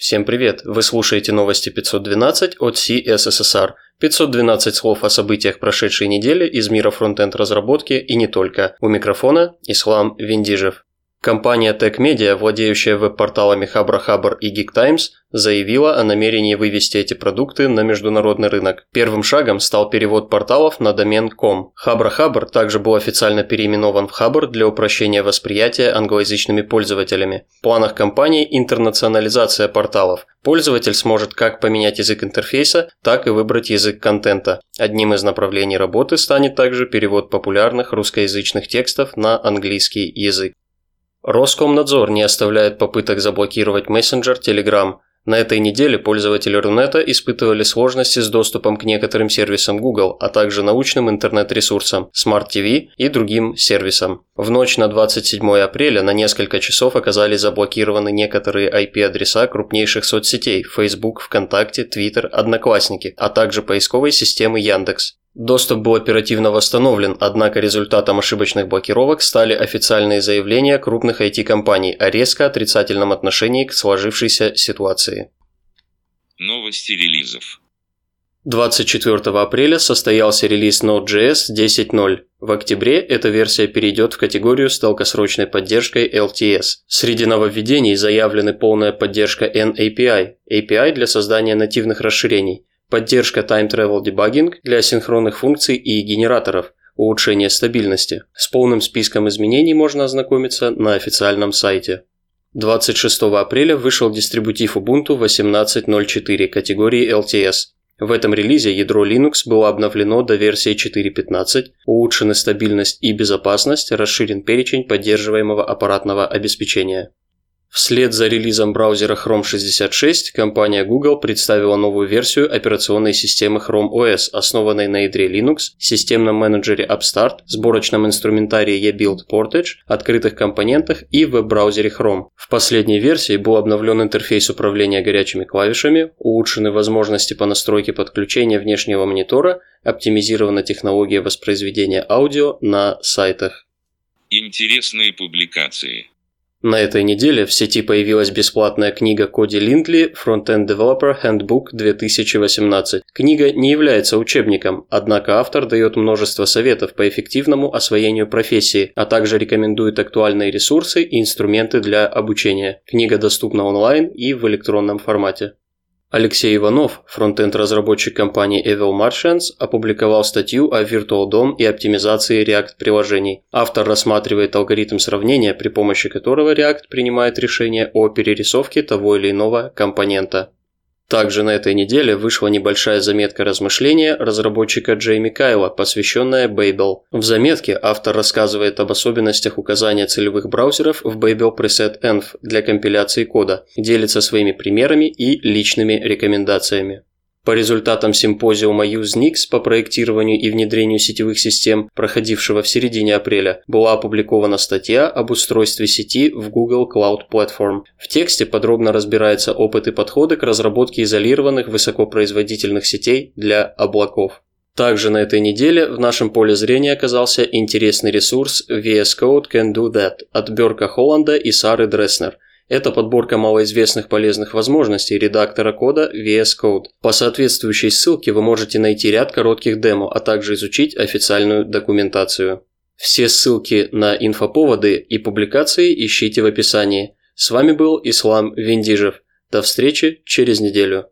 Всем привет! Вы слушаете новости 512 от CSSR. 512 слов о событиях прошедшей недели из мира фронтенд разработки и не только. У микрофона Ислам Виндижев. Компания Tech Media, владеющая веб-порталами Хабра Хабр и Geek Times, заявила о намерении вывести эти продукты на международный рынок. Первым шагом стал перевод порталов на домен .com. Хабра Хабр также был официально переименован в Хабр для упрощения восприятия англоязычными пользователями. В планах компании интернационализация порталов. Пользователь сможет как поменять язык интерфейса, так и выбрать язык контента. Одним из направлений работы станет также перевод популярных русскоязычных текстов на английский язык. Роскомнадзор не оставляет попыток заблокировать мессенджер Telegram. На этой неделе пользователи Рунета испытывали сложности с доступом к некоторым сервисам Google, а также научным интернет-ресурсам, Smart TV и другим сервисам. В ночь на 27 апреля на несколько часов оказались заблокированы некоторые IP-адреса крупнейших соцсетей – Facebook, ВКонтакте, Twitter, Одноклассники, а также поисковой системы Яндекс. Доступ был оперативно восстановлен, однако результатом ошибочных блокировок стали официальные заявления крупных IT-компаний о резко отрицательном отношении к сложившейся ситуации. Новости релизов. 24 апреля состоялся релиз Node.js 10.0. В октябре эта версия перейдет в категорию с долгосрочной поддержкой LTS. Среди нововведений заявлены полная поддержка NAPI, API для создания нативных расширений, поддержка Time Travel Debugging для синхронных функций и генераторов, улучшение стабильности. С полным списком изменений можно ознакомиться на официальном сайте. 26 апреля вышел дистрибутив Ubuntu 18.04 категории LTS. В этом релизе ядро Linux было обновлено до версии 4.15, улучшены стабильность и безопасность, расширен перечень поддерживаемого аппаратного обеспечения. Вслед за релизом браузера Chrome 66 компания Google представила новую версию операционной системы Chrome OS, основанной на ядре Linux, системном менеджере Upstart, сборочном инструментарии eBuild Portage, открытых компонентах и веб-браузере Chrome. В последней версии был обновлен интерфейс управления горячими клавишами, улучшены возможности по настройке подключения внешнего монитора, оптимизирована технология воспроизведения аудио на сайтах. Интересные публикации. На этой неделе в сети появилась бесплатная книга Коди Линдли «Frontend Developer Handbook 2018». Книга не является учебником, однако автор дает множество советов по эффективному освоению профессии, а также рекомендует актуальные ресурсы и инструменты для обучения. Книга доступна онлайн и в электронном формате. Алексей Иванов, фронтенд-разработчик компании Evil Martians, опубликовал статью о Virtual DOM и оптимизации React-приложений. Автор рассматривает алгоритм сравнения, при помощи которого React принимает решение о перерисовке того или иного компонента. Также на этой неделе вышла небольшая заметка размышления разработчика Джейми Кайла, посвященная Babel. В заметке автор рассказывает об особенностях указания целевых браузеров в Babel Preset Env для компиляции кода, делится своими примерами и личными рекомендациями. По результатам симпозиума Usenix по проектированию и внедрению сетевых систем, проходившего в середине апреля, была опубликована статья об устройстве сети в Google Cloud Platform. В тексте подробно разбирается опыт и подходы к разработке изолированных высокопроизводительных сетей для облаков. Также на этой неделе в нашем поле зрения оказался интересный ресурс VS Code Can Do That от Берка Холланда и Сары Дресснер – это подборка малоизвестных полезных возможностей редактора кода VS Code. По соответствующей ссылке вы можете найти ряд коротких демо, а также изучить официальную документацию. Все ссылки на инфоповоды и публикации ищите в описании. С вами был Ислам Виндижев. До встречи через неделю.